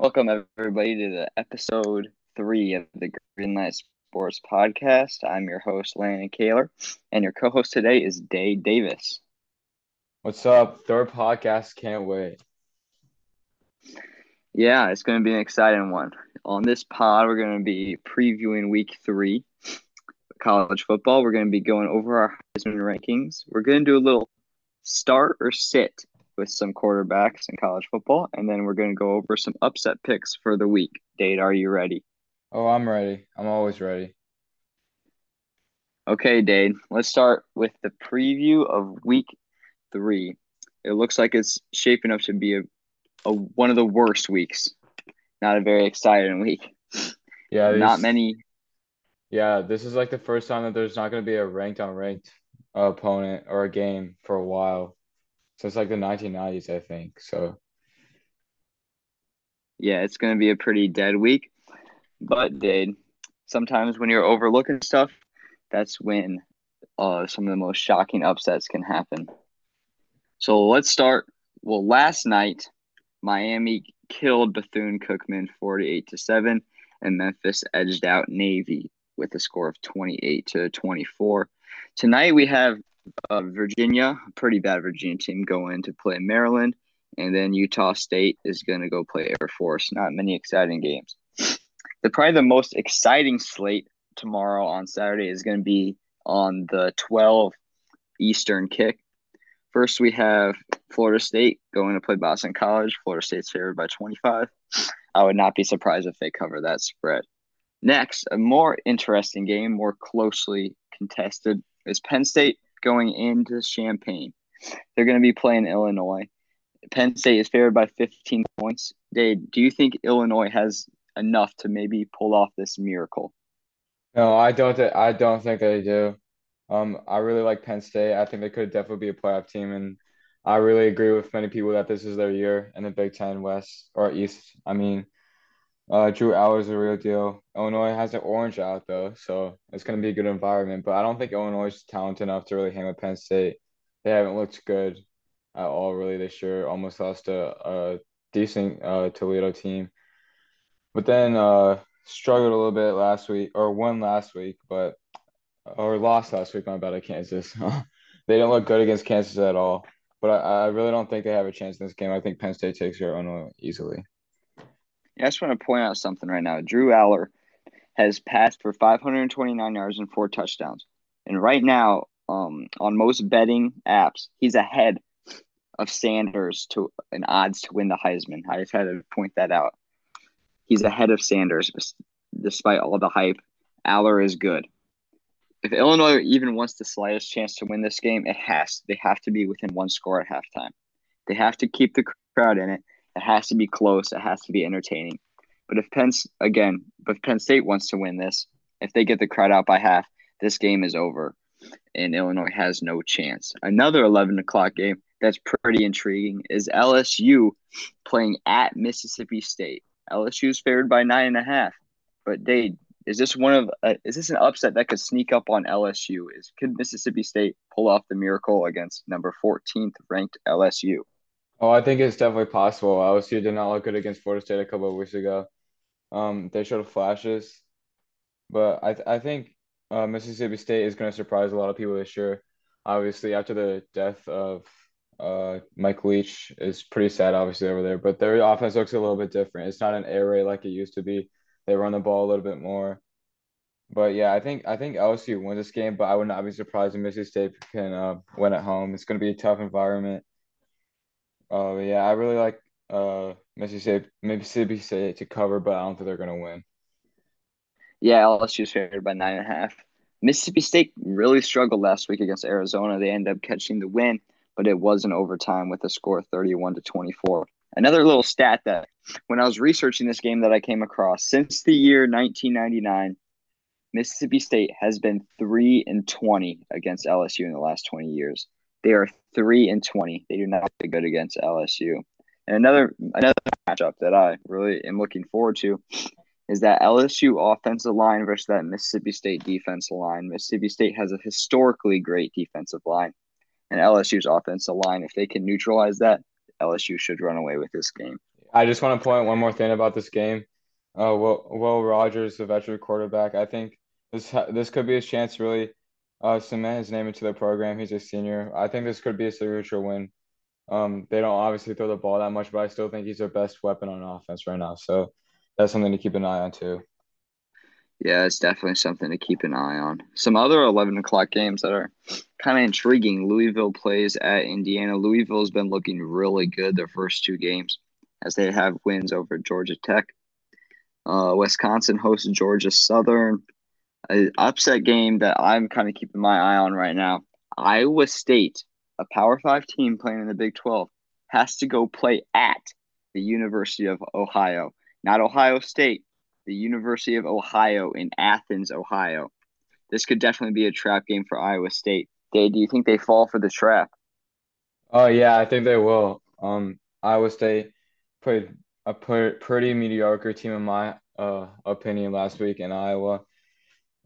Welcome everybody to the episode three of the Greenlight Sports Podcast. I'm your host Landon Kahler, and your co-host today is Dade Davis. What's up? Third podcast. Can't wait. Yeah, it's going to be an exciting one. On this pod, we're going to be previewing Week Three, college football. We're going to be going over our Heisman rankings. We're going to do a little start or sit with some quarterbacks in college football, and then we're going to go over some upset picks for the week. Dade, are you ready? Oh, I'm ready. I'm always ready. Okay, Dade, let's start with the preview of week three. It looks like it's shaping up to be a, a one of the worst weeks. Not a very exciting week. Yeah, Not these- many. Yeah, this is like the first time that there's not going to be a ranked on ranked opponent or a game for a while since like the 1990s, I think. So Yeah, it's going to be a pretty dead week. But, Dade, sometimes when you're overlooking stuff, that's when uh, some of the most shocking upsets can happen. So let's start. Well, last night, Miami killed Bethune Cookman 48 to 7, and Memphis edged out Navy with a score of 28 to 24. Tonight, we have uh, Virginia, pretty bad Virginia team, going to play Maryland, and then Utah State is going to go play Air Force. Not many exciting games. The probably the most exciting slate tomorrow on Saturday is going to be on the 12 Eastern kick. First, we have Florida State going to play Boston College. Florida State's favored by 25. I would not be surprised if they cover that spread. Next, a more interesting game, more closely contested, is Penn State going into Champaign. They're going to be playing Illinois. Penn State is favored by 15 points. Dade, do you think Illinois has enough to maybe pull off this miracle? no, I don't. Th- I don't think they do. Um, I really like Penn State. I think they could definitely be a playoff team, and I really agree with many people that this is their year in the Big Ten West or East. I mean, uh, Drew Allar's a real deal. Illinois has an orange out though, so it's gonna be a good environment. But I don't think Illinois is talented enough to really hang with Penn State. They haven't looked good at all really this year. Almost lost to a decent uh, Toledo team, but then uh, struggled a little bit last week or won last week, but or lost last week. My bad at Kansas. they don't look good against Kansas at all. But I, I really don't think they have a chance in this game. I think Penn State takes care of Illinois easily. I just want to point out something right now. Drew Allar has passed for 529 yards and four touchdowns. And right now, um, on most betting apps, he's ahead of Sanders to an odds to win the Heisman. I just had to point that out. He's ahead of Sanders despite all the hype. Allar is good. If Illinois even wants the slightest chance to win this game, it has. They have to be within one score at halftime. They have to keep the crowd in it. It has to be close. It has to be entertaining. But if Penn again, if Penn State wants to win this, if they get the crowd out by half, this game is over, and Illinois has no chance. Another eleven o'clock game that's pretty intriguing is LSU playing at Mississippi State. LSU is favored by nine and a half. But Dade, is this one of uh, is this an upset that could sneak up on LSU? Is could Mississippi State pull off the miracle against number 14th ranked LSU? Oh, I think it's definitely possible. LSU did not look good against Florida State a couple of weeks ago. Um, they showed flashes, but I th I think uh, Mississippi State is going to surprise a lot of people this year. Obviously, after the death of uh, Mike Leach, is pretty sad, obviously over there. But their offense looks a little bit different. It's not an air raid like it used to be. They run the ball a little bit more. But yeah, I think I think LSU wins this game, but I would not be surprised if Mississippi State can uh, win at home. It's going to be a tough environment. Uh, yeah, I really like uh Mississippi Mississippi State to cover, but I don't think they're gonna win. Yeah, LSU is favored by nine and a half. Mississippi State really struggled last week against Arizona. They ended up catching the win, but it was an overtime with a score 31 to 24. Another little stat that when I was researching this game that I came across since the year 1999, Mississippi State has been 3 and 20 against LSU in the last 20 years. They are 3 and 20. They do not play good against LSU. And another another matchup that I really am looking forward to is that LSU offensive line versus that Mississippi State defensive line. Mississippi State has a historically great defensive line, and LSU's offensive line, if they can neutralize that, LSU should run away with this game. I just want to point one more thing about this game. Uh, Will, Will Rogers, the veteran quarterback, I think this this could be his chance really uh, cement his name into the program. He's a senior. I think this could be a signature win. Um, they don't obviously throw the ball that much, but I still think he's their best weapon on offense right now. So that's something to keep an eye on too. Yeah, it's definitely something to keep an eye on. Some other 11 o'clock games that are kind of intriguing. Louisville plays at Indiana. Louisville's been looking really good their first two games as they have wins over Georgia Tech. Uh, Wisconsin hosts Georgia Southern. An upset game that I'm kind of keeping my eye on right now. Iowa State, a Power Five team playing in the Big 12, has to go play at the University of Ohio, not Ohio State the University of Ohio in Athens, Ohio. This could definitely be a trap game for Iowa State. Dade, do you think they fall for the trap? Oh yeah, I think they will. Um, Iowa State played a pretty mediocre team in my uh, opinion last week in Iowa.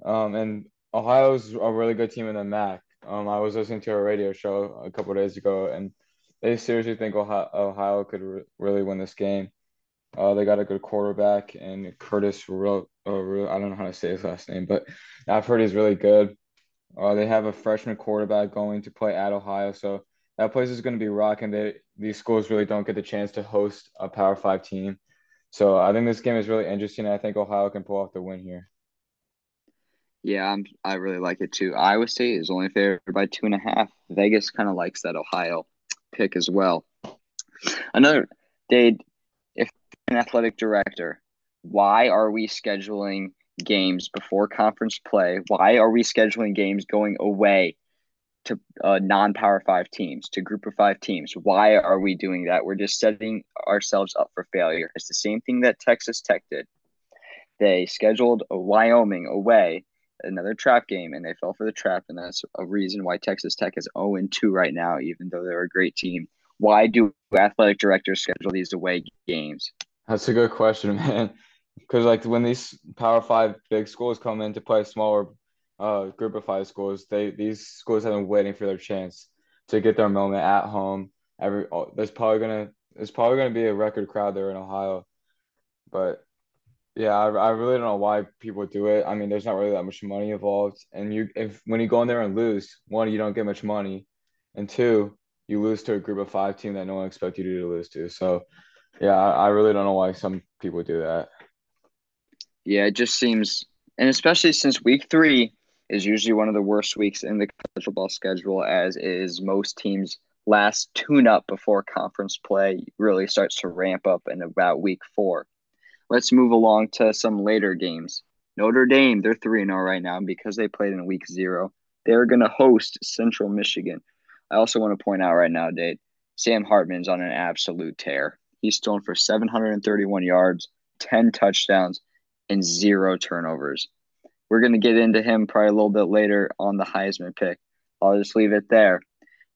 Um, and Ohio's a really good team in the MAC. Um, I was listening to a radio show a couple days ago, and they seriously think Ohio, Ohio could re- really win this game. Uh, they got a good quarterback and Curtis Ro- uh, I don't know how to say his last name, but I've heard he's really good. Uh, they have a freshman quarterback going to play at Ohio, so that place is going to be rocking. They these schools really don't get the chance to host a Power Five team, so I think this game is really interesting. I think Ohio can pull off the win here. Yeah, I'm, I really like it too. Iowa State is only favored by two and a half. Vegas kind of likes that Ohio pick as well. Another, Dade, if an athletic director, why are we scheduling games before conference play? Why are we scheduling games going away to uh, non-power five teams, to group of five teams? Why are we doing that? We're just setting ourselves up for failure. It's the same thing that Texas Tech did. They scheduled Wyoming away, another trap game, and they fell for the trap, and that's a reason why Texas Tech is 0 2 right now, even though they're a great team. Why do athletic directors schedule these away games? That's a good question, man. Because like when these Power Five big schools come in to play smaller uh, group of five schools, they these schools have been waiting for their chance to get their moment at home. Every oh, there's probably gonna there's probably gonna be a record crowd there in Ohio, but yeah, I, I really don't know why people do it. I mean, there's not really that much money involved, and you if when you go in there and lose, one you don't get much money, and two you lose to a group of five team that no one expected you to lose to. So yeah, I really don't know why some people do that. Yeah, it just seems, and especially since week three is usually one of the worst weeks in the college football schedule, as is most teams' last tune up before conference play really starts to ramp up in about week four. Let's move along to some later games. Notre Dame, they're 3 0 right now because they played in week zero. They're going to host Central Michigan. I also want to point out right now, Dade, Sam Hartman's on an absolute tear. He's thrown for 731 yards, 10 touchdowns, and zero turnovers. We're going to get into him probably a little bit later on the Heisman pick. I'll just leave it there.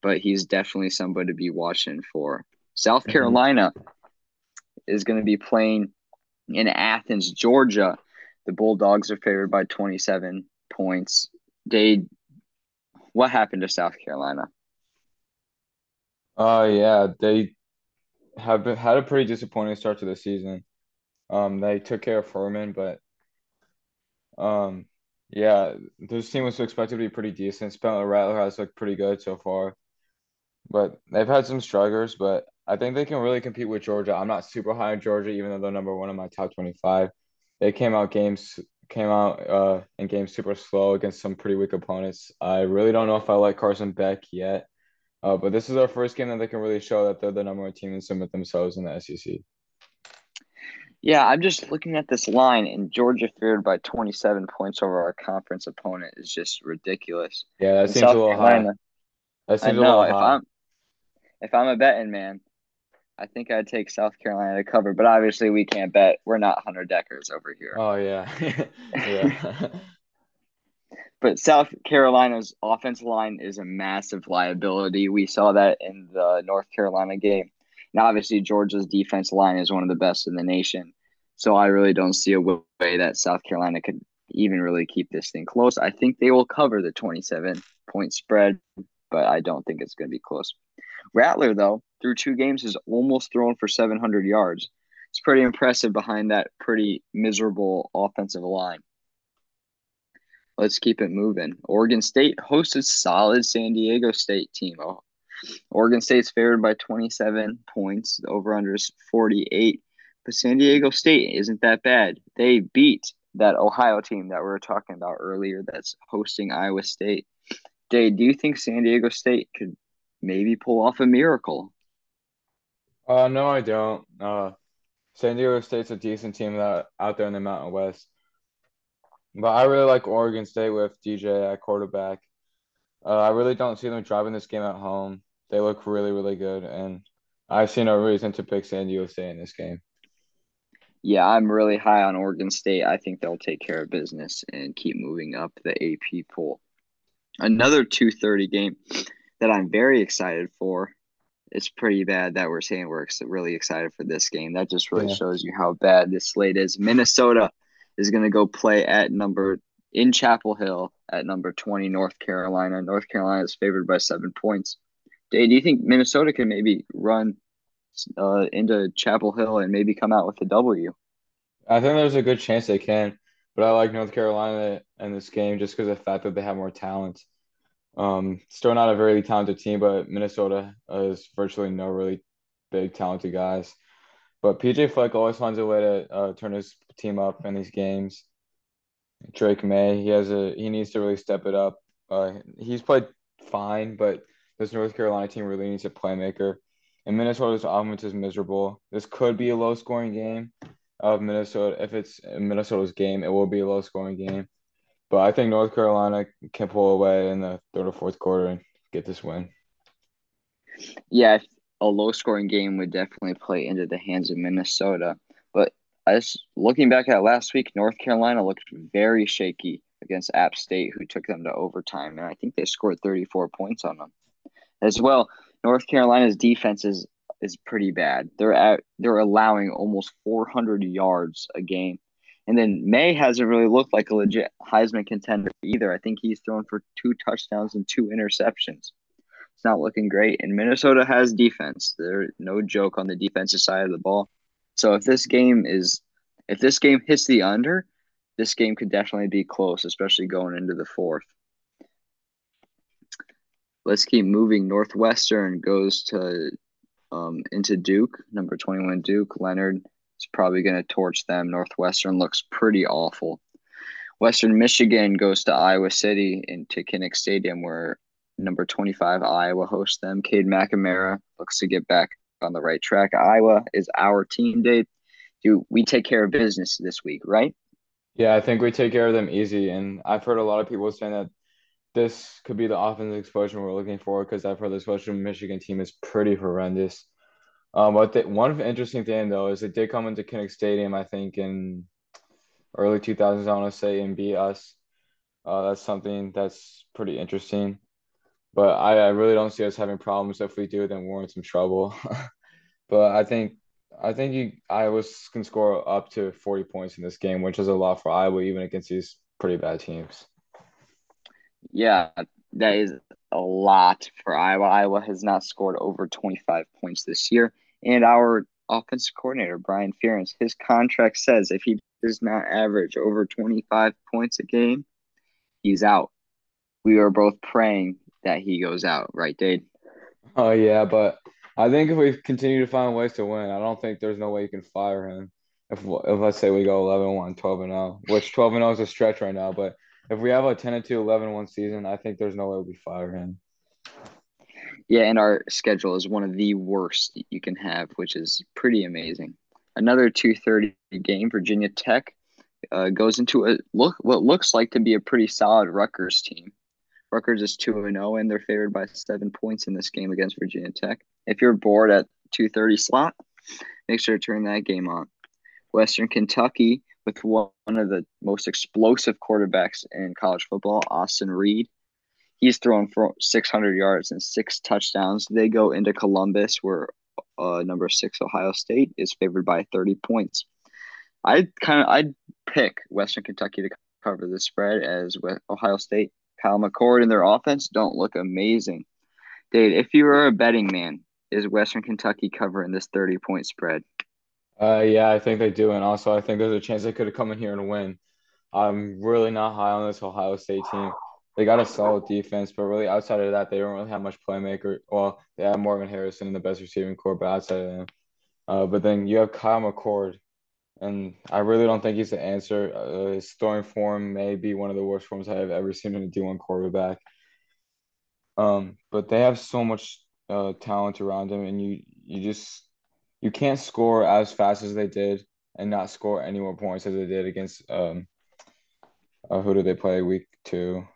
But he's definitely somebody to be watching for. South. Carolina is going to be playing in Athens, Georgia. The Bulldogs are favored by 27 points. They, what happened to South Carolina? Uh, yeah, they have been, had a pretty disappointing start to the season. Um, they took care of Furman, but um, yeah, this team was expected to be pretty decent. Spencer Rattler has looked pretty good so far, but they've had some struggles. But I think they can really compete with Georgia. I'm not super high on Georgia, even though they're number one in my top 25. They came out games came out uh in games super slow against some pretty weak opponents. I really don't know if I like Carson Beck yet. Uh, but this is our first game that they can really show that they're the number one team and submit themselves in the SEC. Yeah, I'm just looking at this line, and Georgia feared by 27 points over our conference opponent is just ridiculous. Yeah, that and seems South a little Carolina, high. That seems I know, a little if high. I'm if I'm a betting man, I think I'd take South Carolina to cover, but obviously we can't bet. We're not Hunter Dekkers over here. Oh yeah, yeah. But South Carolina's offensive line is a massive liability. We saw that in the North Carolina game. And obviously, Georgia's defense line is one of the best in the nation. So I really don't see a way that South Carolina could even really keep this thing close. I think they will cover the 27 point spread, but I don't think it's going to be close. Rattler, though, through two games, has almost thrown for 700 yards. it's pretty impressive behind that pretty miserable offensive line. Let's keep it moving. Oregon State hosts a solid San Diego State team. Oh, Oregon State's favored by 27 points. The over under is 48. But San Diego State isn't that bad. They beat that Ohio team that we were talking about earlier that's hosting Iowa State. Dade, do you think San Diego State could maybe pull off a miracle? Uh, no, I don't. Uh, San Diego State's a decent team that out there in the Mountain West. But I really like Oregon State with DJ at quarterback. Uh, I really don't see them driving this game at home. They look really, really good, and I see no reason to pick San Diego State in this game. Yeah, I'm really high on Oregon State. I think they'll take care of business and keep moving up the AP poll. Another 2:30 game that I'm very excited for. It's pretty bad that we're saying we're really excited for this game. That just really yeah. shows you how bad this slate is. Minnesota is going to go play at number in Chapel Hill at number 20 North Carolina. North Carolina is favored by 7 points. Dade, do you think Minnesota can maybe run uh, into Chapel Hill and maybe come out with a W? I think there's a good chance they can, but I like North Carolina in this game just because of the fact that they have more talent. Um, still not a very talented team, but Minnesota is virtually no really big talented guys. But PJ Fleck always finds a way to uh, turn his team up in these games. Drake Maye, he has a he needs to really step it up. Uh, he's played fine, but this North Carolina team really needs a playmaker. And Minnesota's offense is miserable. This could be a low scoring game of Minnesota. If it's Minnesota's game, it will be a low scoring game. But I think North Carolina can pull away in the third or fourth quarter and get this win. Yeah, a low scoring game would definitely play into the hands of Minnesota. But as looking back at last week, North Carolina looked very shaky against App State, who took them to overtime, and I think they scored 34 points on them. As well, North Carolina's defense is is pretty bad. They're at they're allowing almost 400 yards a game. And then Maye hasn't really looked like a legit Heisman contender either. I think he's thrown for two touchdowns and two interceptions. It's not looking great. And Minnesota has defense. They're no joke on the defensive side of the ball. So if this game is if this game hits the under, this game could definitely be close, especially going into the fourth. Let's keep moving. Northwestern goes to um, into Duke, number 21 Duke. Leonard is probably going to torch them. Northwestern looks pretty awful. Western Michigan goes to Iowa City into Kinnick Stadium, where number 25 Iowa hosts them. Cade McNamara looks to get back on the right track. Iowa is our team, Dade. Do we take care of business this week, right? Yeah, I think we take care of them easy. And I've heard a lot of people saying that this could be the offensive explosion we're looking for because I've heard this Western Michigan team is pretty horrendous. Um, but the, one interesting thing though is it did come into Kinnick Stadium, I think, in early 2000s. I want to say and beat us. Uh, that's something that's pretty interesting. But I, I really don't see us having problems. If we do, then we're in some trouble. but I think I think you Iowa can score up to 40 points in this game, which is a lot for Iowa, even against these pretty bad teams. Yeah, that is a lot for Iowa. Iowa has not scored over 25 points this year. And our offensive coordinator, Brian Ferentz, his contract says if he does not average over 25 points a game, he's out. We are both praying that he goes out, right, Dade? Oh, yeah, but I think if we continue to find ways to win, I don't think there's no way you can fire him. If, if let's say we go 11 1, 12 0, which 12 0 is a stretch right now, but if we have a 10 2, 11 1 season, I think there's no way we fire him. Yeah, and our schedule is one of the worst you can have, which is pretty amazing. Another 2:30 game, Virginia Tech uh, goes into a look what looks like to be a pretty solid Rutgers team. Rutgers is 2 0 and they're favored by 7 points in this game against Virginia Tech. If you're bored at 2:30 slot, make sure to turn that game on. Western Kentucky with one of the most explosive quarterbacks in college football, Austin Reed, He's thrown for 600 yards and six touchdowns. They go into Columbus, where uh, number six Ohio State is favored by 30 points. I kind of I'd pick Western Kentucky to cover the spread as with Ohio State. Kyle McCord and their offense don't look amazing. Dade, if you were a betting man, is Western Kentucky covering this 30 point spread? Uh, yeah, I think they do, and also I think there's a chance they could have come in here and win. I'm really not high on this Ohio State team. They got a solid defense, but really outside of that, they don't really have much playmaker. Well, they have Morgan Harrison in the best receiving corps, but outside of them, uh, but then you have Kyle McCord, and I really don't think he's the answer. Uh, his throwing form may be one of the worst forms I have ever seen in a D1 quarterback. Um, but they have so much uh, talent around him, and you you just you can't score as fast as they did and not score any more points as they did against um uh, who did they play week two?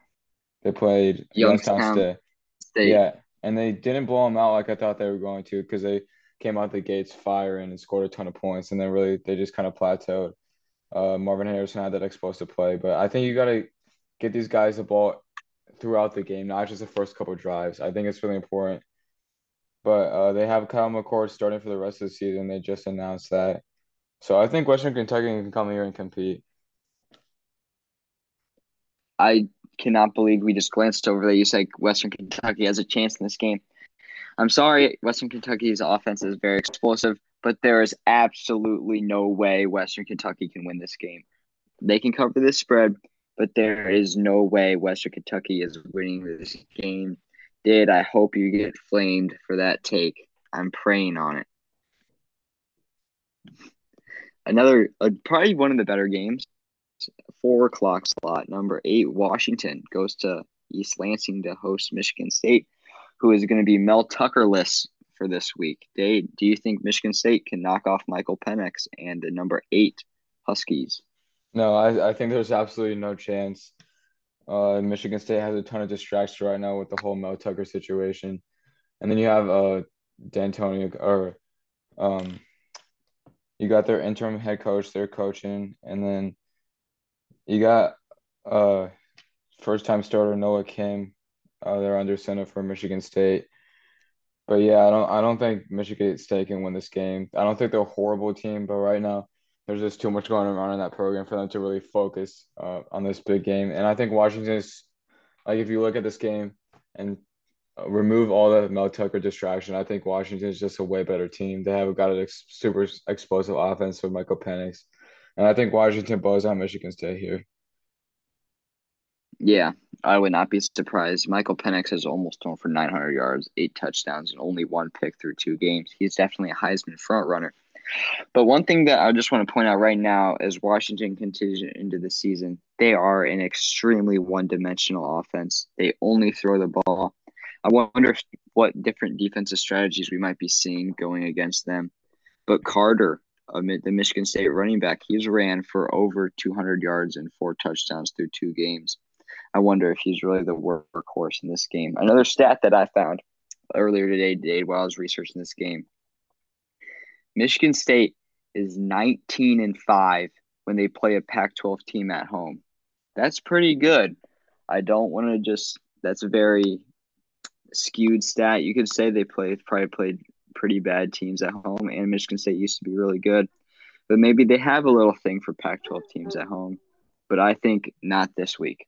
They played Youngstown Youngstown State. Yeah, and they didn't blow them out like I thought they were going to because they came out the gates firing and scored a ton of points, and then really they just kind of plateaued. Uh, Marvin Harrison had that explosive play, but I think you got to get these guys the ball throughout the game, not just the first couple drives. I think it's really important. But uh, they have Kyle McCord starting for the rest of the season. They just announced that. So I think Western Kentucky can come here and compete. I cannot believe we just glanced over that you said Western Kentucky has a chance in this game. I'm sorry, Western Kentucky's offense is very explosive, but there is absolutely no way Western Kentucky can win this game. They can cover this spread, but there is no way Western Kentucky is winning this game. Did I hope you get flamed for that take? I'm praying on it. Another, uh, probably one of the better games. Four o'clock slot. Number eight, Washington goes to East Lansing to host Michigan State, who is going to be Mel Tuckerless for this week. Dade, do you think Michigan State can knock off Michael Penix and the number eight Huskies? No, I, I think there's absolutely no chance. Uh, Michigan State has a ton of distractions right now with the whole Mel Tucker situation, and then you have uh D'Antonio or um you got their interim head coach, they're coaching, and then you got uh first time starter Noah Kim. Uh, they're under center for Michigan State. But yeah, I don't I don't think Michigan State can win this game. I don't think they're a horrible team, but right now there's just too much going on in that program for them to really focus uh, on this big game. And I think Washington is like if you look at this game and uh, remove all the Mel Tucker distraction, I think Washington is just a way better team. They have got a ex- super explosive offense with Michael Penix, and I think Washington blows out Michigan State here. Yeah, I would not be surprised. Michael Penix has almost thrown for 900 yards, eight touchdowns, and only one pick through two games. He's definitely a Heisman front runner. But one thing that I just want to point out right now as Washington continues into the season, they are an extremely one-dimensional offense. They only throw the ball. I wonder if, what different defensive strategies we might be seeing going against them. But Carter, amid the Michigan State running back, he's ran for over 200 yards and four touchdowns through two games. I wonder if he's really the workhorse in this game. Another stat that I found earlier today, Dade, while I was researching this game Michigan State is 19 and 5 when they play a Pac 12 team at home. That's pretty good. I don't want to just, that's a very skewed stat. You could say they played, probably played pretty bad teams at home, and Michigan State used to be really good. But maybe they have a little thing for Pac 12 teams at home. But I think not this week.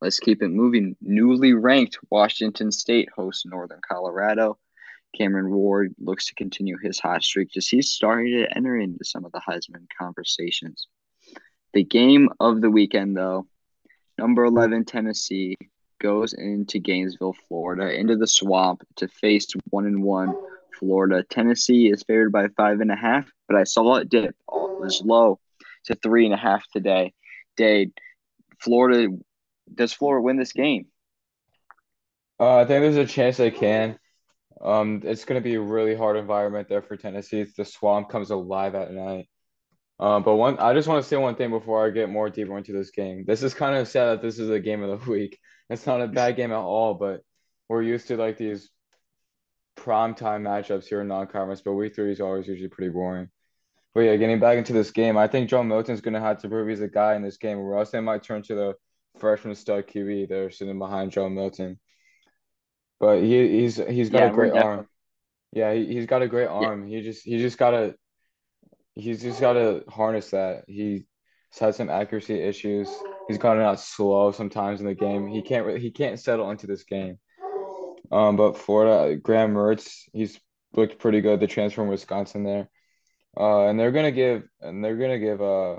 Let's keep it moving. Newly ranked Washington State hosts Northern Colorado. Cameron Ward looks to continue his hot streak as he's starting to enter into some of the Heisman conversations. The game of the weekend, though, number 11 Tennessee goes into Gainesville, Florida, into the swamp to face one and one Florida. Tennessee is favored by five and a half, but I saw it dip. Oh, it was low to three and a half today. Dade, Florida, does Florida win this game? Uh, I think there's a chance they can. Um, it's going to be a really hard environment there for Tennessee. The swamp comes alive at night. Um, but one, I just want to say one thing before I get more deeper into this game. This is kind of sad that this is a game of the week. It's not a bad game at all, but we're used to like these prime time matchups here in non-conference. But week three is always usually pretty boring. But yeah, getting back into this game, I think Joe Milton's going to have to prove he's a guy in this game, or else they might turn to the freshman stud QB. They're sitting behind Joe Milton. But he he's he's got Yeah, a great arm. Yeah, he, he's got a great yeah, arm. He just he just gotta he's just gotta harness that. He's had some accuracy issues. He's gotten out slow sometimes in the game. He can't really, he can't settle into this game. Um, but Florida, Graham Mertz, he's looked pretty good. The transfer from Wisconsin there. Uh, and they're gonna give and they're gonna give uh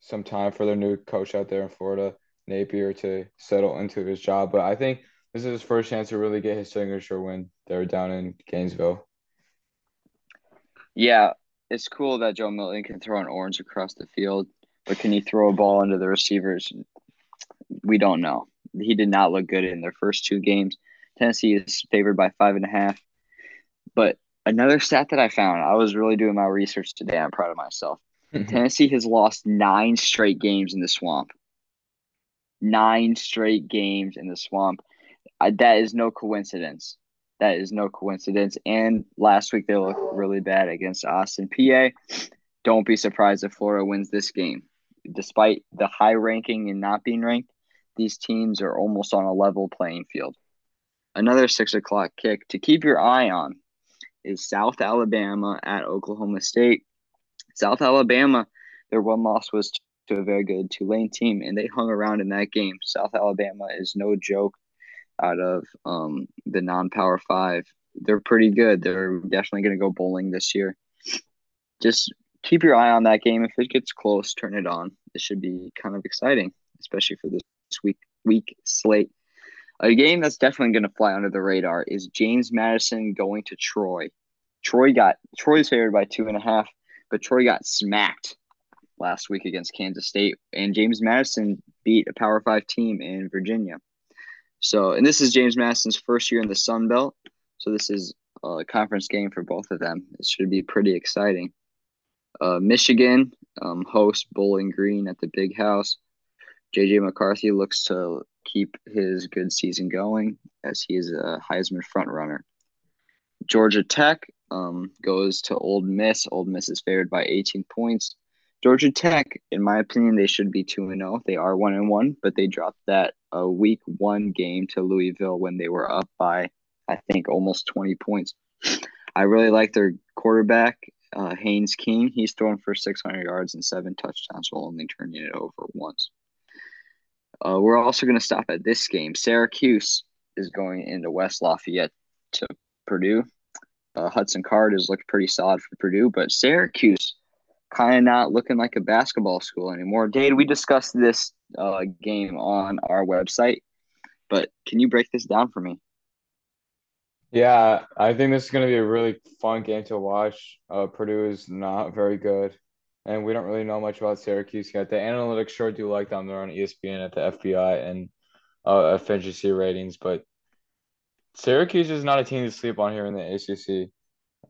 some time for their new coach out there in Florida, Napier, to settle into his job. But I think this is his first chance to really get his signature win. they're down in Gainesville. Yeah, it's cool that Joe Milton can throw an orange across the field, but can he throw a ball into the receivers? We don't know. He did not look good in their first two games. Tennessee is favored by five and a half. But another stat that I found, I was really doing my research today. I'm proud of myself. Tennessee has lost nine straight games in the swamp. Nine straight games in the swamp. I, that is no coincidence. That is no coincidence. And last week they looked really bad against Austin Peay. Don't be surprised if Florida wins this game. Despite the high ranking and not being ranked, these teams are almost on a level playing field. Another six o'clock kick to keep your eye on is South Alabama at Oklahoma State. South Alabama, their one loss was to a very good Tulane team, and they hung around in that game. South Alabama is no joke out of um, the non-power five. They're pretty good. They're definitely going to go bowling this year. Just keep your eye on that game. If it gets close, turn it on. It should be kind of exciting, especially for this week week slate. A game that's definitely going to fly under the radar is James Madison going to Troy. Troy got Troy's favored by two and a half, but Troy got smacked last week against Kansas State, and James Madison beat a Power Five team in Virginia. So, and this is James Madison's first year in the Sun Belt. So this is a conference game for both of them. It should be pretty exciting. Uh, Michigan um, hosts Bowling Green at the Big House. JJ McCarthy looks to keep his good season going as he is a Heisman frontrunner. Georgia Tech um, goes to Ole Miss. Ole Miss is favored by 18 points. Georgia Tech, in my opinion, they should be two and zero. Oh. They are one and one, but they dropped that a week one game to Louisville when they were up by I think almost 20 points. I really like their quarterback, uh, Haynes King. He's thrown for 600 yards and seven touchdowns while only turning it over once. Uh, we're also going to stop at this game. Syracuse is going into West Lafayette to Purdue. Uh, Hudson Card has looked pretty solid for Purdue, but Syracuse kind of not looking like a basketball school anymore. Dade, we discussed this uh, game on our website, but can you break this down for me? Yeah, I think this is going to be a really fun game to watch. Uh, Purdue is not very good, and we don't really know much about Syracuse yet. The analytics sure do like them. They're on ESPN at the FPI and uh, efficiency ratings, but Syracuse is not a team to sleep on here in the ACC.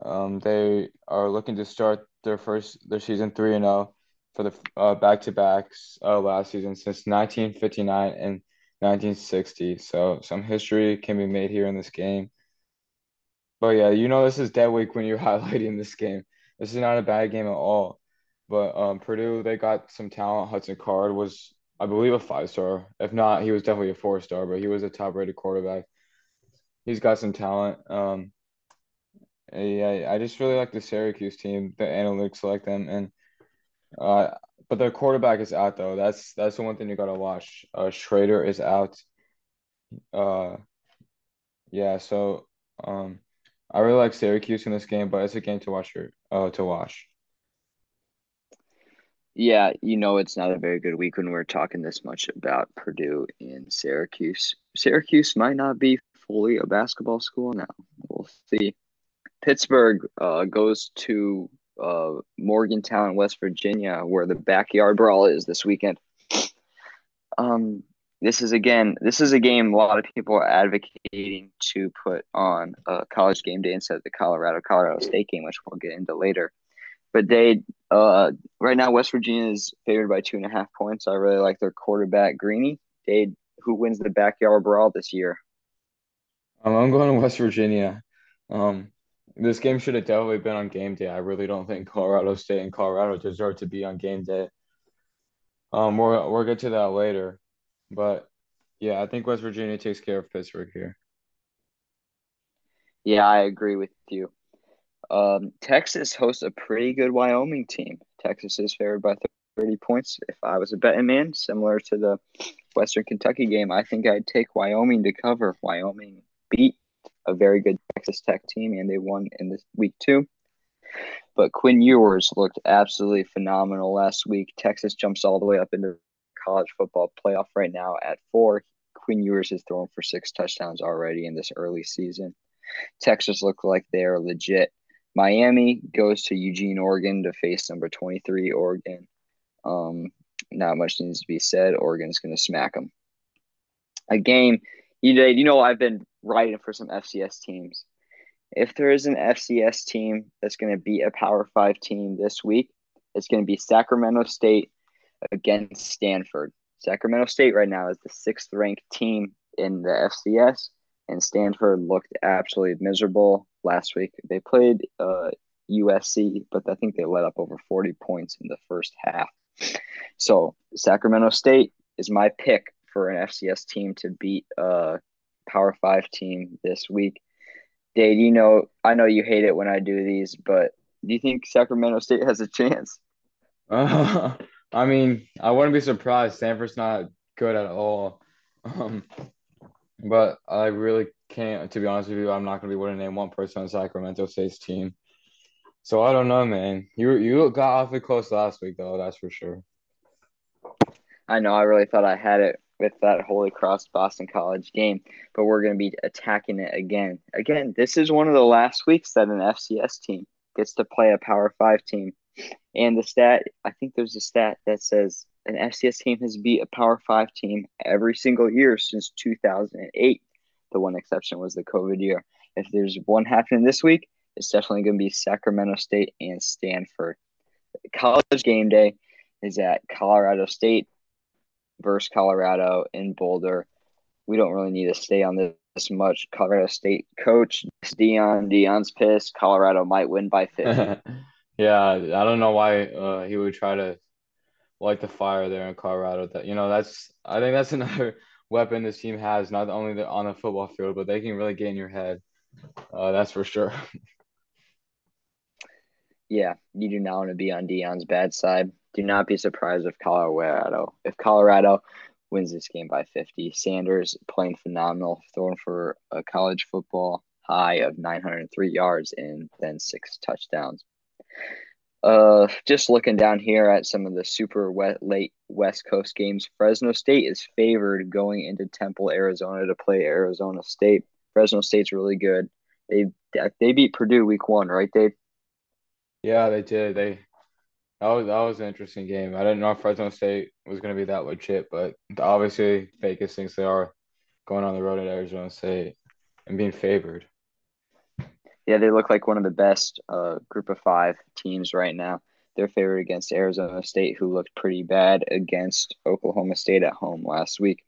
Um, they are looking to start their first their season three and zero oh for the uh, back to backs uh, last season since 1959 and 1960. So some history can be made here in this game. But yeah, you know this is dead week when you're highlighting this game. This is not a bad game at all. But um, Purdue, they got some talent. Hudson Card was, I believe, a five star. If not, he was definitely a four star. But he was a top rated quarterback. He's got some talent. Um, yeah, I just really like the Syracuse team. The analytics like them, and uh, but their quarterback is out though. That's that's the one thing you gotta watch. Uh, Shrader is out. Uh, yeah. So um, I really like Syracuse in this game, but it's a game to watch. Your, uh, to watch. Yeah, you know it's not a very good week when we're talking this much about Purdue and Syracuse. Syracuse might not be fully a basketball school now. We'll see. Pittsburgh uh, goes to uh, Morgantown, West Virginia, where the backyard brawl is this weekend. Um, this is again, this is a game a lot of people are advocating to put on a college game day instead of the Colorado Colorado State game, which we'll get into later. But they, uh, right now, West Virginia is favored by two and a half points. I really like their quarterback Greeny. They, who wins the backyard brawl this year? Um, I'm going to West Virginia. Um, this game should have definitely been on game day. I really don't think Colorado State and Colorado deserve to be on game day. Um, we'll we'll get to that later, but yeah, I think West Virginia takes care of Pittsburgh here. Yeah, I agree with you. Um, Texas hosts a pretty good Wyoming team. Texas is favored by 30 points. If I was a betting man, similar to the Western Kentucky game, I think I'd take Wyoming to cover. Wyoming beat a very good Texas Tech team, and they won in this week two. But Quinn Ewers looked absolutely phenomenal last week. Texas jumps all the way up into college football playoff right now at four. Quinn Ewers has thrown for six touchdowns already in this early season. Texas look like they're legit. Miami goes to Eugene, Oregon to face number 23, Oregon. Um, not much needs to be said. Oregon's going to smack them. A game, you know, I've been writing for some FCS teams. If there is an FCS team that's going to beat a Power Five team this week, it's going to be Sacramento State against Stanford. Sacramento State right now is the sixth ranked team in the FCS, and Stanford looked absolutely miserable last week. They played uh, USC, but I think they let up over 40 points in the first half. So Sacramento State is my pick for an FCS team to beat a Power Five team this week. Dade, you know, I know you hate it when I do these, but do you think Sacramento State has a chance? Uh, I mean, I wouldn't be surprised. Stanford's not good at all. Um, but I really can't, to be honest with you, I'm not going to be able to name one person on Sacramento State's team. So I don't know, man. You you got awfully close last week, though. That's for sure. I know. I really thought I had it with that Holy Cross Boston College game, but we're going to be attacking it again. Again, this is one of the last weeks that an FCS team gets to play a Power Five team. And the stat, I think there's a stat that says an FCS team has beat a Power Five team every single year since 2008. The one exception was the COVID year. If there's one happening this week, it's definitely going to be Sacramento State and Stanford. College game day is at Colorado State versus Colorado in Boulder. We don't really need to stay on this much. Colorado State coach Deion. Deion's pissed. Colorado might win by 50. yeah, I don't know why uh, he would try to light the fire there in Colorado. That you know, that's I think that's another weapon this team has, not only the, on the football field, but they can really get in your head. Uh, that's for sure. yeah, you do not want to be on Deion's bad side do not be surprised if Colorado if Colorado wins this game by 50. Sanders playing phenomenal, throwing for a college football high of 903 yards and then six touchdowns. Uh, just looking down here at some of the super wet, late West Coast games, Fresno State is favored going into Tempe, Arizona to play Arizona State. Fresno State's really good. They they beat Purdue week one, right, Dade? Yeah, they did. They that was that was an interesting game. I didn't know Fresno State was going to be that legit, but obviously Vegas thinks they are going on the road at Arizona State and being favored. Yeah, they look like one of the best uh, group of five teams right now. They're favored against Arizona State, who looked pretty bad against Oklahoma State at home last week.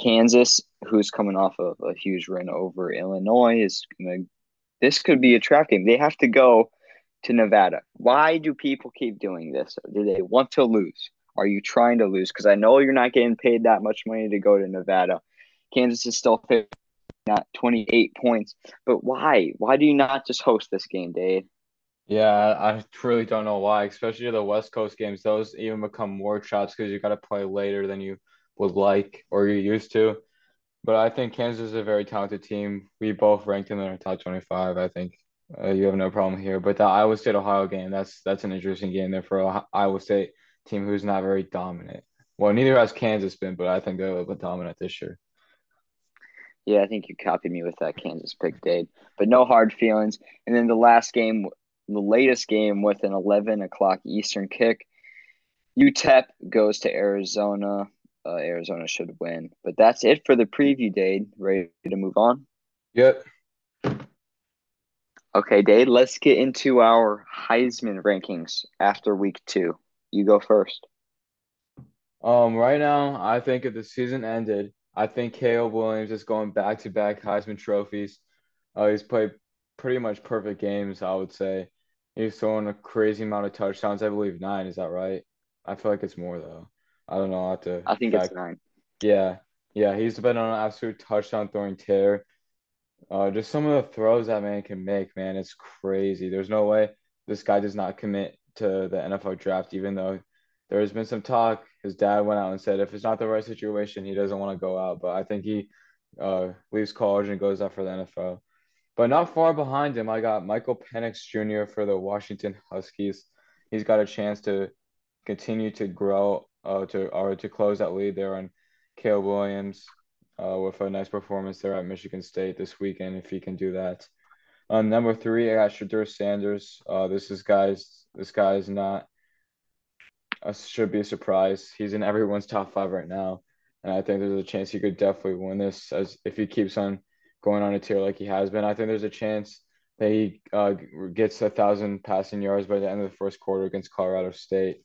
Kansas, who's coming off of a huge win over Illinois, is gonna. This could be a trap game. They have to go to Nevada. Why do people keep doing this? Do they want to lose? Are you trying to lose? Because I know you're not getting paid that much money to go to Nevada. Kansas is still not 28 points. But why? Why do you not just host this game, Dade? Yeah, I truly don't know why, especially the West Coast games. Those even become more traps because you got to play later than you would like or you used to. But I think Kansas is a very talented team. We both ranked them in the top 25. I think uh, you have no problem here. But the Iowa State Ohio game, that's that's an interesting game there for a Iowa State team who's not very dominant. Well, neither has Kansas been, but I think they're a little bit dominant this year. Yeah, I think you copied me with that Kansas pick, Dade. But no hard feelings. And then the last game, the latest game with an 11 o'clock Eastern kick, UTEP goes to Arizona. Uh, Arizona should win. But that's it for the preview, Dade. Ready to move on? Yep. Okay, Dade, let's get into our Heisman rankings after week two. You go first. Um, right now, I think if the season ended, I think Caleb Williams is going back to back Heisman trophies. Uh, he's played pretty much perfect games, I would say. He's throwing a crazy amount of touchdowns. I believe nine. Is that right? I feel like it's more though. I don't know. I have to. I think fact. it's nine. Yeah, yeah. He's been on an absolute touchdown throwing tear. Uh, just some of the throws that man can make, man, it's crazy. There's no way this guy does not commit to the NFL draft, even though there has been some talk. His dad went out and said if it's not the right situation, he doesn't want to go out. But I think he uh, leaves college and goes out for the NFL. But not far behind him, I got Michael Penix Jr. for the Washington Huskies. He's got a chance to continue to grow, uh, to or to close that lead there on Caleb Williams, uh, with a nice performance there at Michigan State this weekend if he can do that. Um, number three, I got Shedeur Sanders. Uh, this is guys. This guy is not. Uh, should be a surprise. He's in everyone's top five right now, and I think there's a chance he could definitely win this as if he keeps on going on a tear like he has been. I think there's a chance that he uh, gets a thousand passing yards by the end of the first quarter against Colorado State.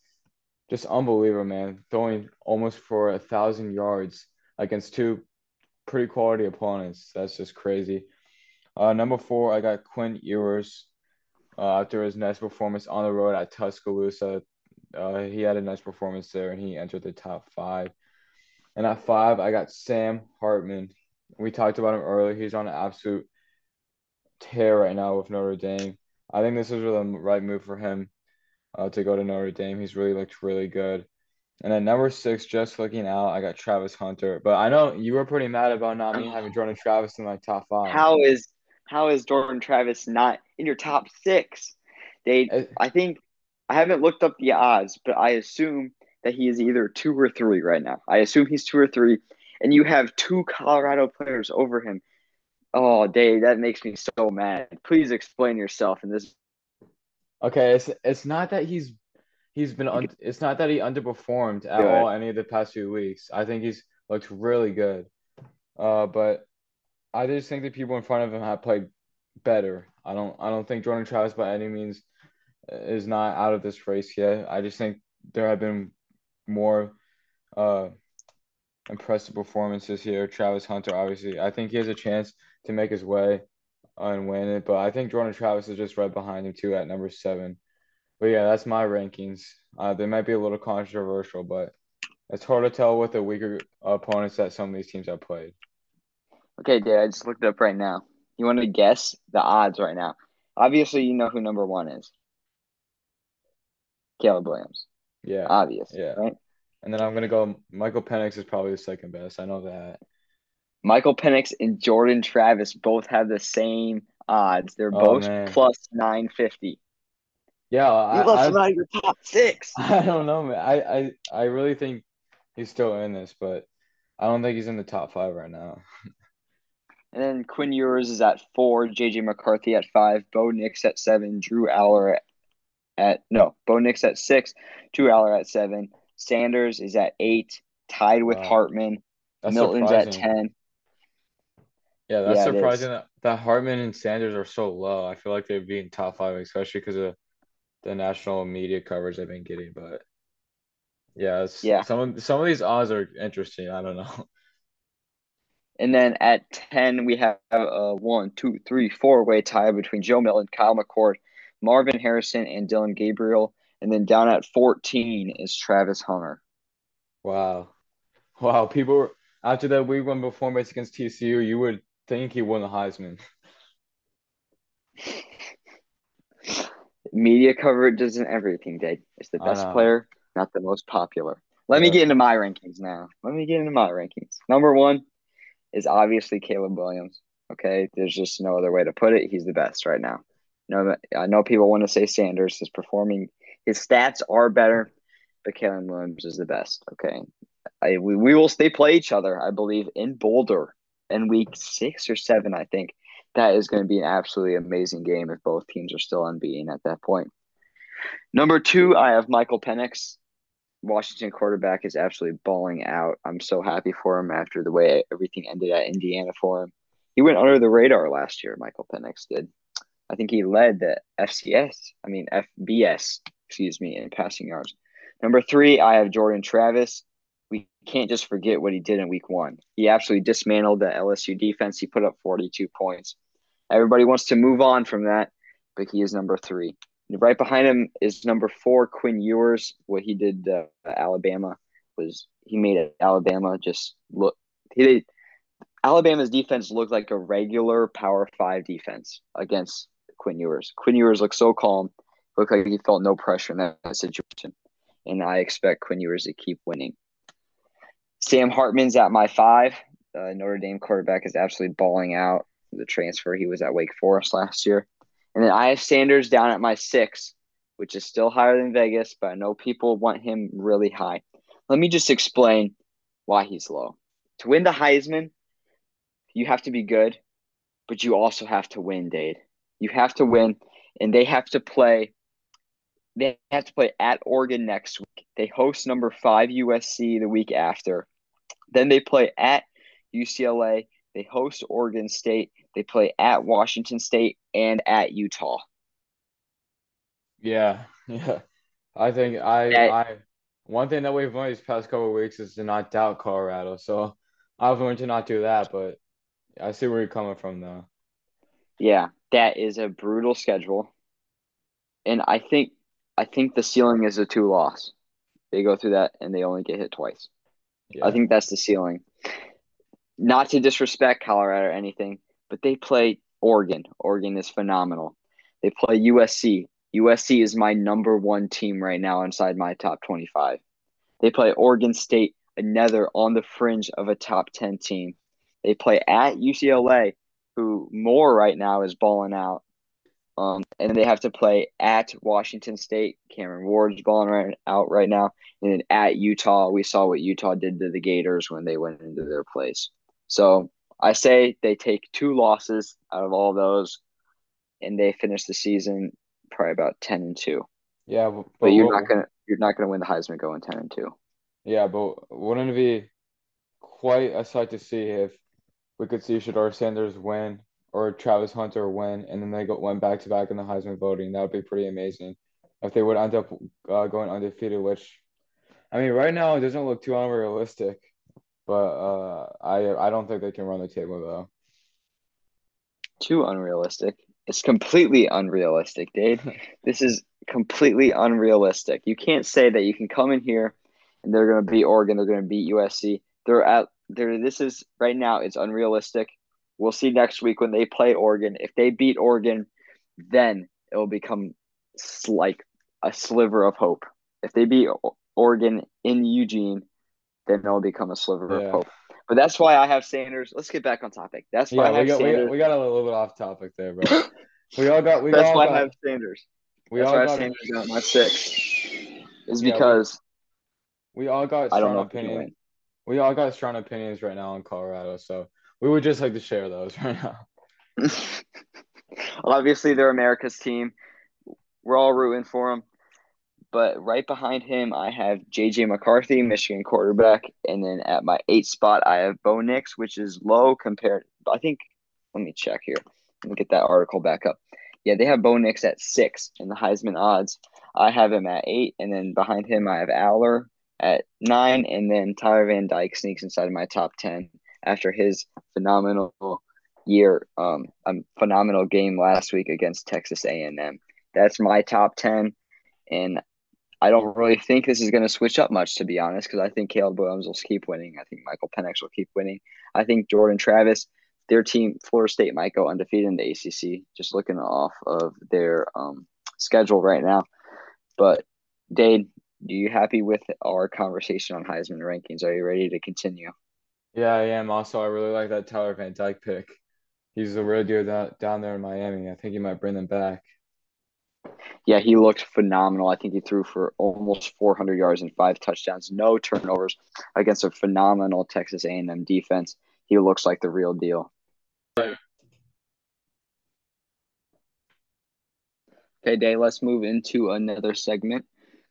Just unbelievable, man. Throwing almost for a thousand yards against two pretty quality opponents. That's just crazy. Uh, number four, I got Quinn Ewers. Uh, after his nice performance on the road at Tuscaloosa, uh, he had a nice performance there and he entered the top five. And at five, I got Sam Hartman. We talked about him earlier. He's on an absolute tear right now with Notre Dame. I think this is the right move for him uh, to go to Notre Dame. He's really looked really good. And then number six, just looking out, I got Travis Hunter. But I know you were pretty mad about not me having Jordan Travis in my top five. How is how is Jordan Travis not in your top six? They, uh, I think, I haven't looked up the odds, but I assume that he is either two or three right now. I assume he's two or three, and you have two Colorado players over him. Oh, Dade, that makes me so mad. Please explain yourself in this. Okay, it's it's not that he's he's been un- it's not that he underperformed at good. all any of the past few weeks. I think he's looked really good. Uh, but I just think the people in front of him have played better. I don't I don't think Jordan Travis by any means is not out of this race yet. I just think there have been more uh impressive performances here. Travis Hunter, obviously, I think he has a chance to make his way and win it, but I think Jordan Travis is just right behind him too at number seven. But yeah, that's my rankings. Uh, they might be a little controversial, but it's hard to tell with the weaker opponents that some of these teams have played. Okay, Dad, I just looked it up right now. You want to guess the odds right now? Obviously, you know who number one is. Caleb Williams. Yeah. Obvious. Yeah. Right? And then I'm gonna go. Michael Penix is probably the second best. I know that. Michael Penix and Jordan Travis both have the same odds. They're oh, both man. plus nine fifty. Yeah, you I, left him out of your top six. I don't know, man. I, I I really think he's still in this, but I don't think he's in the top five right now. And then Quinn Ewers is at four, JJ McCarthy at five, Bo Nix at seven, Drew Allar at no, Bo Nix at six, Drew Allar at seven, Sanders is at eight, tied with wow. Hartman. That's Milton's surprising. at ten. Yeah, that's yeah, surprising that, that Hartman and Sanders are so low. I feel like they'd be in top five, especially because of the national media coverage they've been getting. But yeah, yeah, some of some of these odds are interesting. I don't know. And then at 10, we have a one, two, three, four way tie between Joe Milton, Kyle McCord, Marvin Harrison, and Dillon Gabriel. And then down at 14 is Travis Hunter. Wow. Wow. People, after that week one performance against TCU, you would think he won the Heisman. Media coverage isn't everything, Dade. It's the best player, not the most popular. Let yeah. me get into my rankings now. Let me get into my rankings. Number one, is obviously Caleb Williams. Okay, there's just no other way to put it. He's the best right now. No, I know people want to say Sanders is performing. His stats are better, but Caleb Williams is the best. Okay, I, we, we will stay play each other. I believe in Boulder in week six or seven. I think that is going to be an absolutely amazing game if both teams are still unbeaten at that point. Number two, I have Michael Penix. Washington quarterback is absolutely balling out. I'm so happy for him after the way everything ended at Indiana for him. He went under the radar last year, Michael Penix did. I think he led the FCS, I mean FBS, excuse me, in passing yards. Number three, I have Jordan Travis. We can't just forget what he did in week one. He absolutely dismantled the LSU defense. He put up 42 points. Everybody wants to move on from that, but he is number three. Right behind him is number four, Quinn Ewers. What he did uh, Alabama was he made Alabama just look. He did, Alabama's defense looked like a regular Power Five defense against Quinn Ewers. Quinn Ewers looked so calm, looked like he felt no pressure in that, that situation, and I expect Quinn Ewers to keep winning. Sam Hartman's at my five. Uh, Notre Dame quarterback is absolutely balling out. The transfer. He was at Wake Forest last year. And then I have Sanders down at my six, which is still higher than Vegas, but I know people want him really high. Let me just explain why he's low. To win the Heisman, you have to be good, but you also have to win, Dade. You have to win, and they have to play. They have to play at Oregon next week. They host number five USC the week after. Then they play at UCLA. They host Oregon State. They play at Washington State and at Utah. Yeah, yeah. I think I That- I one thing that we've learned these past couple of weeks is to not doubt Colorado. So I've learned to not do that, but I see where you're coming from though. Yeah, that is a brutal schedule. And I think I think the ceiling is a two loss. They go through that and they only get hit twice. Yeah. I think that's the ceiling. Not to disrespect Colorado or anything, but they play Oregon. Oregon is phenomenal. They play USC. USC is my number one team right now inside my top 25. They play Oregon State, another on the fringe of a top 10 team. They play at UCLA, who more right now is balling out. Um, and they have to play at Washington State. Cameron Ward's balling right out right now. And then at Utah, we saw what Utah did to the Gators when they went into their place. So I say they take two losses out of all those, and they finish the season probably about ten and two. Yeah, but, But you're what- not gonna you're not gonna win the Heisman going ten and two. Yeah, but wouldn't it be quite a sight to see if we could see Shedeur Sanders win or Travis Hunter win, and then they go went back to back in the Heisman voting? That would be pretty amazing if they would end up uh, going undefeated. Which, I mean, right now it doesn't look too unrealistic, but uh, I I don't think they can run the table though. Too unrealistic. It's completely unrealistic, Dade. this is completely unrealistic. You can't say that you can come in here and they're going to beat Oregon, they're going to beat USC. They're at there. This is right now. It's unrealistic. We'll see next week when they play Oregon. If they beat Oregon, then it will become like a sliver of hope. If they beat Oregon in Eugene, then it'll become a sliver Yeah. of hope. But that's why I have Sanders. Let's get back on topic. That's why Yeah, I we have got, we got we got a little bit off topic there, bro. We all got we That's all why got I have Sanders. we That's all why got Sanders at my six. Is Yeah, because we all got I don't strong know we opinions. We all got strong opinions right now in Colorado, so we would just like to share those right now. Obviously, they're America's team. We're all rooting for them. But right behind him, I have JJ McCarthy, Michigan quarterback, and then at my eight spot, I have Bo Nix, which is low compared. I think. Let me check here. Let me get that article back up. Yeah, they have Bo Nix at six in the Heisman odds. I have him at eight, and then behind him, I have Allar at nine, and then Tyler Van Dyke sneaks inside of my top ten after his phenomenal year, um, a phenomenal game last week against Texas A&M. That's my top ten, and I don't really think this is going to switch up much, to be honest, because I think Caleb Williams will keep winning. I think Michael Penix will keep winning. I think Jordan Travis, their team, Florida State, might go undefeated in the ACC. Just looking off of their um, schedule right now, but Dade, are you happy with our conversation on Heisman rankings? Are you ready to continue? Yeah, I am. Also, I really like that Tyler Van Dyke pick. He's a real deal down, down there in Miami. I think he might bring them back. Yeah, he looked phenomenal. I think he threw for almost 400 yards and five touchdowns, no turnovers against a phenomenal Texas A&M defense. He looks like the real deal. Okay, Dade, let's move into another segment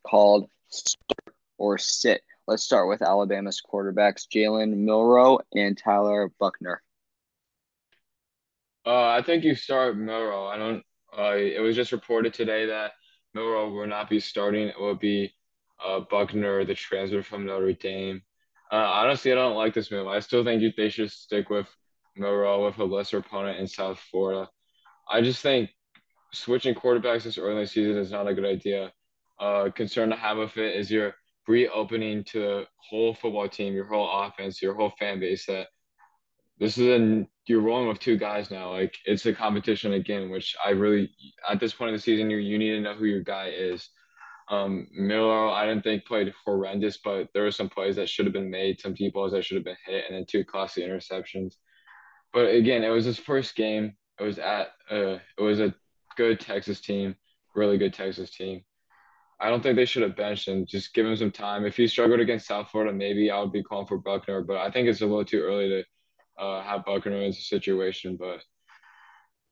called Start or Sit. Let's start with Alabama's quarterbacks, Jalen Milroe and Tyler Buchner. Uh, I think you start Milroe. I don't. Uh, it was just reported today that Milroe will not be starting. It will be uh, Buchner, the transfer from Notre Dame. Uh, honestly, I don't like this move. I still think they should stick with Milroe with a lesser opponent in South Florida. I just think switching quarterbacks this early in the season is not a good idea. Uh, concern to have with it is you're reopening to the whole football team, your whole offense, your whole fan base that this is a you're rolling with two guys now. Like it's a competition again, which I really at this point in the season you you need to know who your guy is. Um, Miller, I didn't think played horrendous, but there were some plays that should have been made, some deep balls that should have been hit, and then two classy interceptions. but again, it was his first game. It was at uh, it was a good Texas team, really good Texas team. I don't think they should have benched him. Just give him some time. If he struggled against South Florida, maybe I would be calling for Buchner, But I think it's a little too early to uh, have Buchner in this situation. But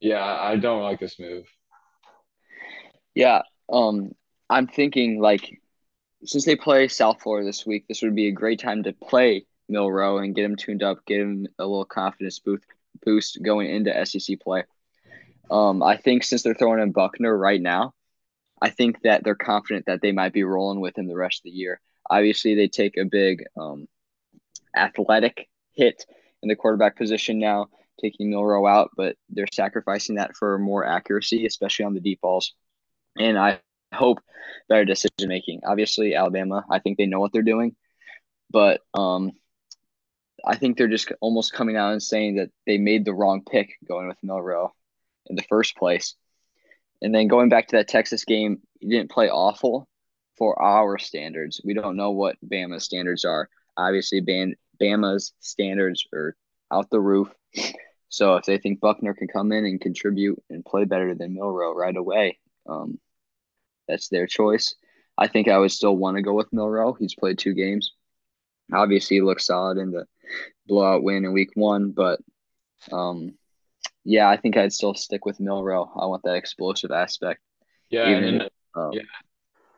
yeah, I don't like this move. Yeah, um, I'm thinking like since they play South Florida this week, this would be a great time to play Milroe and get him tuned up, get him a little confidence boost boost going into SEC play. Um, I think since they're throwing in Buchner right now, I think that they're confident that they might be rolling with him the rest of the year. Obviously, they take a big um, athletic hit in the quarterback position now, taking Milroe out, but they're sacrificing that for more accuracy, especially on the deep balls. And I hope better decision making. Obviously, Alabama, I think they know what they're doing, but um, I think they're just almost coming out and saying that they made the wrong pick going with Milroe in the first place. And then going back to that Texas game, he didn't play awful for our standards. We don't know what Bama's standards are. Obviously, Bam, Bama's standards are out the roof. So if they think Buchner can come in and contribute and play better than Milroe right away, um, that's their choice. I think I would still want to go with Milroe. He's played two games. Obviously, he looks solid in the blowout win in week one, but um, yeah, I think I'd still stick with Milroe. I want that explosive aspect. Yeah, Even, and, um, yeah,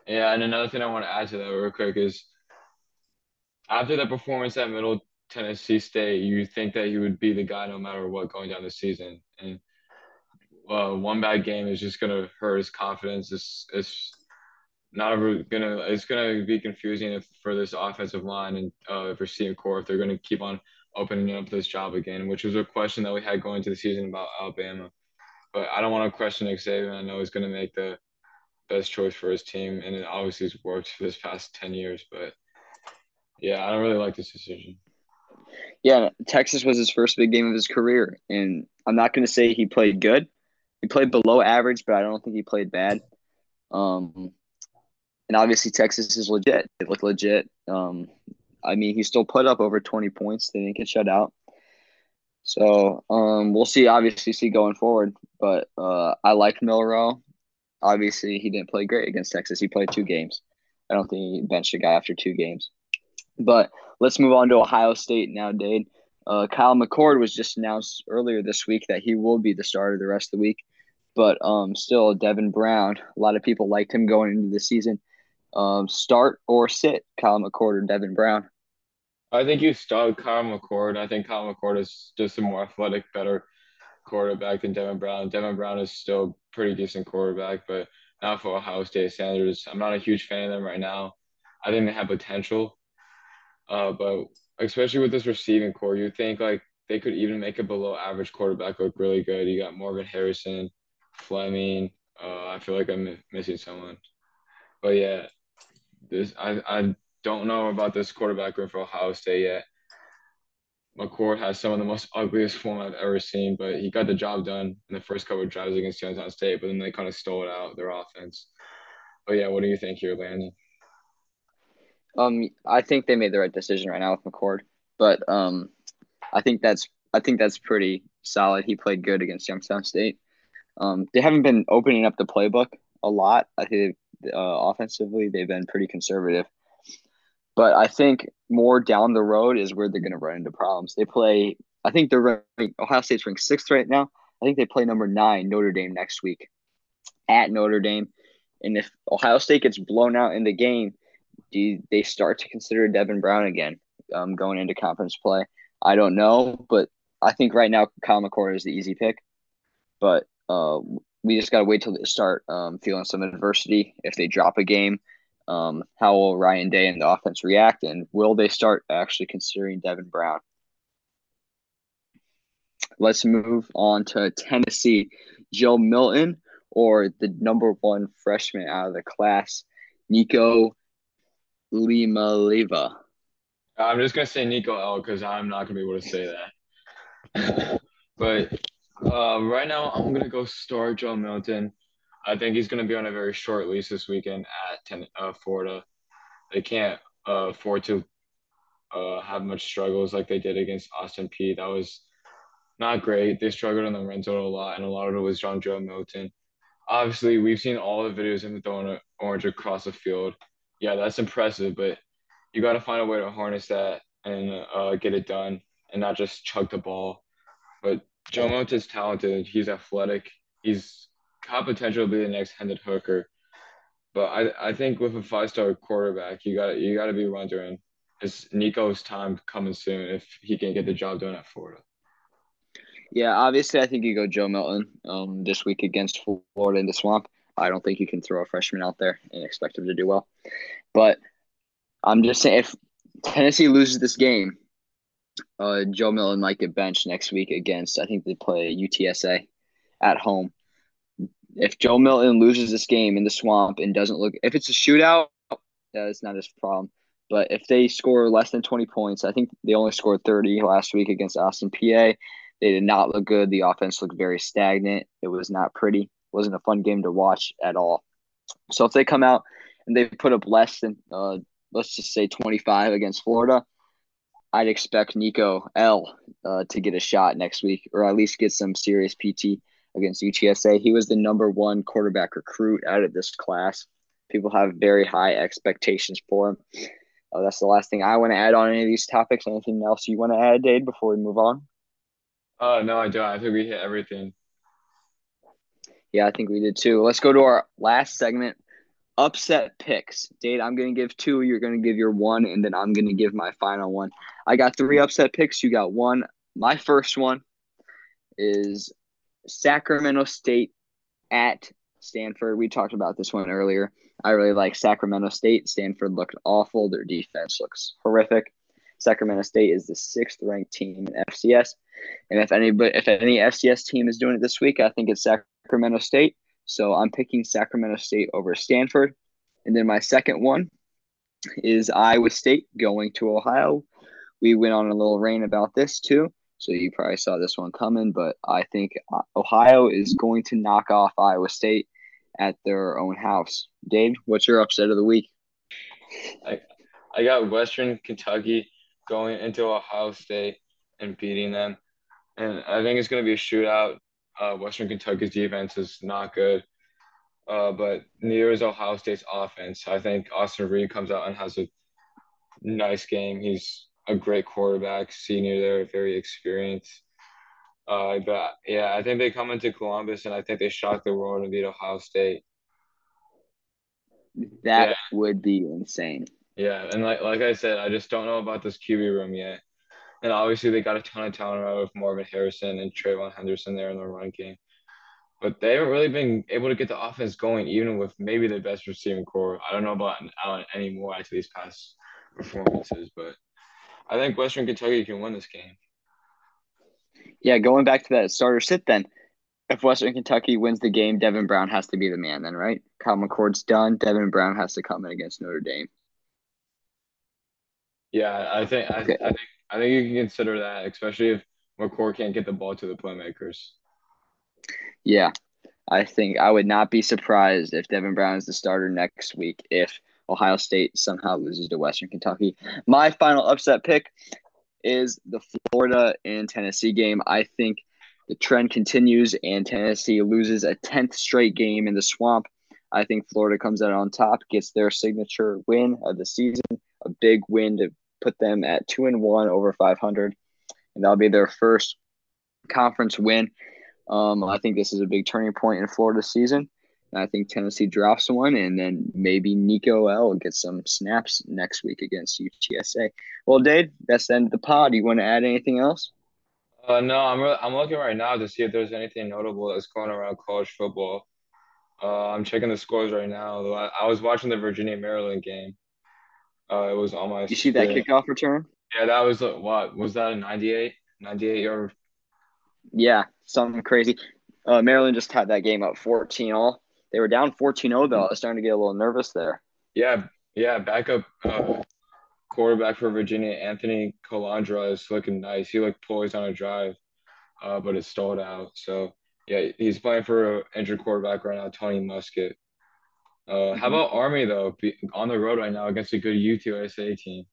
yeah. And another thing I want to add to that real quick is after that performance at Middle Tennessee State, you think that he would be the guy no matter what going down the season, and uh, one bad game is just gonna hurt his confidence. It's it's not gonna it's gonna be confusing if for this offensive line and uh, receiving corps if they're gonna keep on opening up this job again, which was a question that we had going into the season about Alabama. But I don't want to question Nick Saban. I know he's gonna make the best choice for his team, and it obviously has worked for this past ten years. But yeah, I don't really like this decision. Yeah, Texas was his first big game of his career, and I'm not going to say he played good. He played below average, but I don't think he played bad. Um, and obviously Texas is legit. It looked legit. Um, I mean, he still put up over 20 points. They didn't get shut out. So um, we'll see. Obviously, see going forward. But uh, I like Milroe. Obviously, he didn't play great against Texas. He played two games. I don't think he benched a guy after two games. But let's move on to Ohio State now, Dade. Uh, Kyle McCord was just announced earlier this week that he will be the starter the rest of the week. But um, still, Devin Brown, a lot of people liked him going into the season. Um, start or sit Kyle McCord or Devin Brown? I think you start Kyle McCord. I think Kyle McCord is just a more athletic, better quarterback than Devin Brown. Devin Brown is still pretty decent quarterback, but not for Ohio State standards. I'm not a huge fan of them right now. I think they have potential, uh, but especially with this receiving corps, you think like they could even make a below average quarterback look really good. You got Morgan Harrison, Fleming. Uh, I feel like I'm missing someone, but yeah, this I, I don't know about this quarterback room for Ohio State yet. McCord has some of the most ugliest form I've ever seen, but he got the job done in the first couple of drives against Youngstown State, but then they kind of stole it out, their offense. But yeah, what do you think here, Landon? Um, I think they made the right decision right now with McCord, but um, I think that's I think that's pretty solid. He played good against Youngstown State. Um, they haven't been opening up the playbook a lot. I think uh, offensively, they've been pretty conservative. But I think more down the road is where they're going to run into problems. They play, I think they're ranked, Ohio State's ranked sixth right now. I think they play number nine, Notre Dame, next week at Notre Dame. And if Ohio State gets blown out in the game, do they start to consider Devin Brown again um, going into conference play? I don't know, but I think right now Kyle McCord is the easy pick. But uh, we just got to wait till they start um, feeling some adversity. If they drop a game, um, how will Ryan Day and the offense react, and will they start actually considering Devin Brown? Let's move on to Tennessee. Joe Milton or the number one freshman out of the class, Nico Limaleva. I'm just gonna say Nico L because I'm not gonna be able to say that. but uh, right now, I'm gonna go start Joe Milton. I think he's gonna be on a very short lease this weekend at ten, uh, Florida. They can't uh, afford to uh, have much struggles like they did against Austin Peay. That was not great. They struggled in the red zone a lot, and a lot of it was John Joe Milton. Obviously, we've seen all the videos of him throwing an orange across the field. Yeah, that's impressive, but you got to find a way to harness that and uh, get it done and not just chuck the ball. But Joe Milton's talented. He's athletic. He's got potential to be the next Hendon Hooker. But I, I think with a five star quarterback, you got you got to be wondering is Nico's time coming soon if he can get the job done at Florida. Yeah, obviously, I think you go Joe Milton um, this week against Florida in the swamp. I don't think you can throw a freshman out there and expect him to do well. But I'm just saying, if Tennessee loses this game, uh, Joe Milton might get benched next week against, I think they play UTSA at home. If Joe Milton loses this game in the swamp and doesn't look, if it's a shootout, that's not his problem. But if they score less than 20 points, I think they only scored 30 last week against Austin Peay. They did not look good. The offense looked very stagnant. It was not pretty. Wasn't a fun game to watch at all. So if they come out and they put up less than, uh, let's just say 25 against Florida, I'd expect Nico L uh, to get a shot next week, or at least get some serious PT against UTSA. He was the number one quarterback recruit out of this class. People have very high expectations for him. Uh, that's the last thing I want to add on any of these topics. Anything else you want to add, Dade, before we move on? Uh, no, I don't. I think we hit everything. Yeah, I think we did too. Let's go to our last segment upset picks. Dade, I'm going to give two. You're going to give your one, and then I'm going to give my final one. I got three upset picks. You got one. My first one is Sacramento State at Stanford. We talked about this one earlier. I really like Sacramento State. Stanford looked awful. Their defense looks horrific. Sacramento State is the sixth ranked team in FCS, and if any if any FCS team is doing it this week, I think it's Sacramento State. So I'm picking Sacramento State over Stanford, and then my second one is Iowa State going to Ohio. We went on a little rain about this too, so you probably saw this one coming. But I think Ohio is going to knock off Iowa State at their own house. Dade, what's your upset of the week? I, I got Western Kentucky going into Ohio State and beating them. And I think it's going to be a shootout. Uh, Western Kentucky's defense is not good, uh, but neither is Ohio State's offense. I think Austin Reed comes out and has a nice game. He's a great quarterback, senior there, very experienced. Uh, but yeah, I think they come into Columbus and I think they shock the world and beat Ohio State. That yeah. would be insane. Yeah, and like like I said, I just don't know about this QB room yet. And obviously they got a ton of talent around with Marvin Harrison and TreVeyon Henderson there in the run game. But they haven't really been able to get the offense going, even with maybe the best receiving corps. I don't know about Allen uh, anymore after these past performances, but I think Western Kentucky can win this game. Yeah, going back to that starter sit then. If Western Kentucky wins the game, Devin Brown has to be the man then, right? Kyle McCord's done. Devin Brown has to come in against Notre Dame. Yeah, I think I, okay. I think I think you can consider that, especially if McCord can't get the ball to the playmakers. Yeah, I think I would not be surprised if Devin Brown is the starter next week if Ohio State somehow loses to Western Kentucky. My final upset pick is the Florida and Tennessee game. I think the trend continues and Tennessee loses a 10th straight game in the swamp. I think Florida comes out on top, gets their signature win of the season, a big win to put them at two and one over 500, and that'll be their first conference win. Um, I think this is a big turning point in Florida's season. I think Tennessee drops one, and then maybe Nico L gets some snaps next week against UTSA. Well, Dade, that's the end of the pod. You want to add anything else? Uh, no, I'm re- I'm looking right now to see if there's anything notable that's going around college football. Uh, I'm checking the scores right now. I was watching the Virginia Maryland game. Uh, it was on my. You see that kickoff return? Yeah, that was a, what was that a 98, 98 yard? Yeah, something crazy. Uh, Maryland just had that game up 14 all. They were down 14-0 though. I was starting to get a little nervous there. Yeah, yeah. Backup uh, quarterback for Virginia, Anthony Colandrea is looking nice. He looked poised on a drive, uh, but it stalled out. So yeah, he's playing for an injured quarterback right now, Tony Muskett. Uh, mm-hmm. How about Army though? Be, on the road right now against a good UTSA team.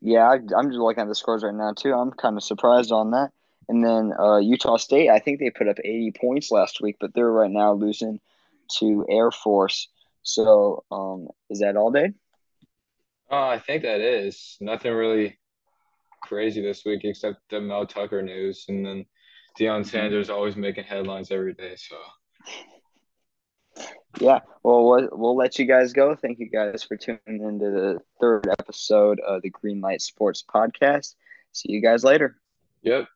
Yeah, I, am just looking at the scores right now too. I'm kind of surprised on that. And then uh, Utah State, I think they put up 80 points last week, but they're right now losing to Air Force. So um, is that all, day? Oh, I think that is nothing really crazy this week except the Mel Tucker news, and then Deion mm-hmm. Sanders always making headlines every day. So yeah, well, well, let you guys go. Thank you guys for tuning into the third episode of the Greenlight Sports Podcast. See you guys later. Yep.